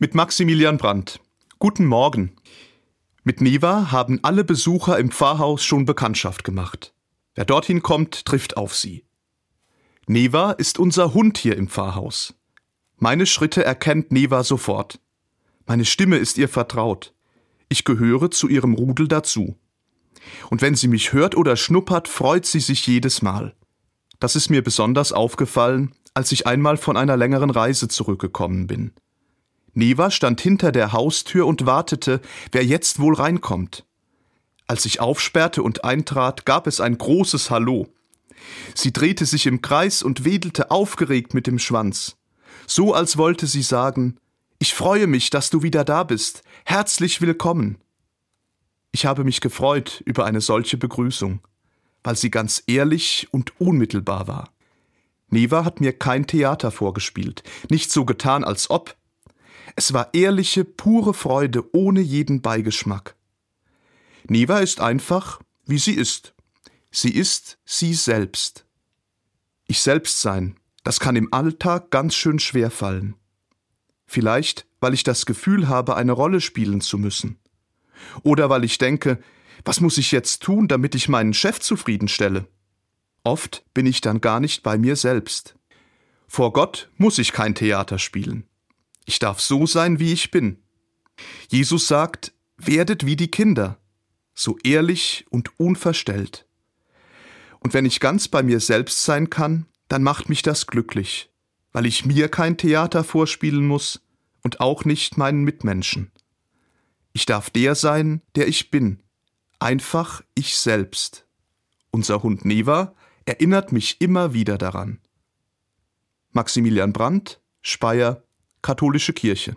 Mit Maximilian Brandt. Guten Morgen. Mit Neva haben alle Besucher im Pfarrhaus schon Bekanntschaft gemacht. Wer dorthin kommt, trifft auf sie. Neva ist unser Hund hier im Pfarrhaus. Meine Schritte erkennt Neva sofort. Meine Stimme ist ihr vertraut. Ich gehöre zu ihrem Rudel dazu. Und wenn sie mich hört oder schnuppert, freut sie sich jedes Mal. Das ist mir besonders aufgefallen, als ich einmal von einer längeren Reise zurückgekommen bin. Neva stand hinter der Haustür und wartete, wer jetzt wohl reinkommt. Als ich aufsperrte und eintrat, gab es ein großes Hallo. Sie drehte sich im Kreis und wedelte aufgeregt mit dem Schwanz, so als wollte sie sagen Ich freue mich, dass du wieder da bist. Herzlich willkommen. Ich habe mich gefreut über eine solche Begrüßung, weil sie ganz ehrlich und unmittelbar war. Neva hat mir kein Theater vorgespielt, nicht so getan, als ob, es war ehrliche, pure Freude ohne jeden Beigeschmack. Neva ist einfach, wie sie ist. Sie ist sie selbst. Ich selbst sein, das kann im Alltag ganz schön schwer fallen. Vielleicht, weil ich das Gefühl habe, eine Rolle spielen zu müssen. Oder weil ich denke, was muss ich jetzt tun, damit ich meinen Chef zufriedenstelle? Oft bin ich dann gar nicht bei mir selbst. Vor Gott muss ich kein Theater spielen. Ich darf so sein, wie ich bin. Jesus sagt, werdet wie die Kinder, so ehrlich und unverstellt. Und wenn ich ganz bei mir selbst sein kann, dann macht mich das glücklich, weil ich mir kein Theater vorspielen muss und auch nicht meinen Mitmenschen. Ich darf der sein, der ich bin, einfach ich selbst. Unser Hund Neva erinnert mich immer wieder daran. Maximilian Brandt, Speyer, Katholische Kirche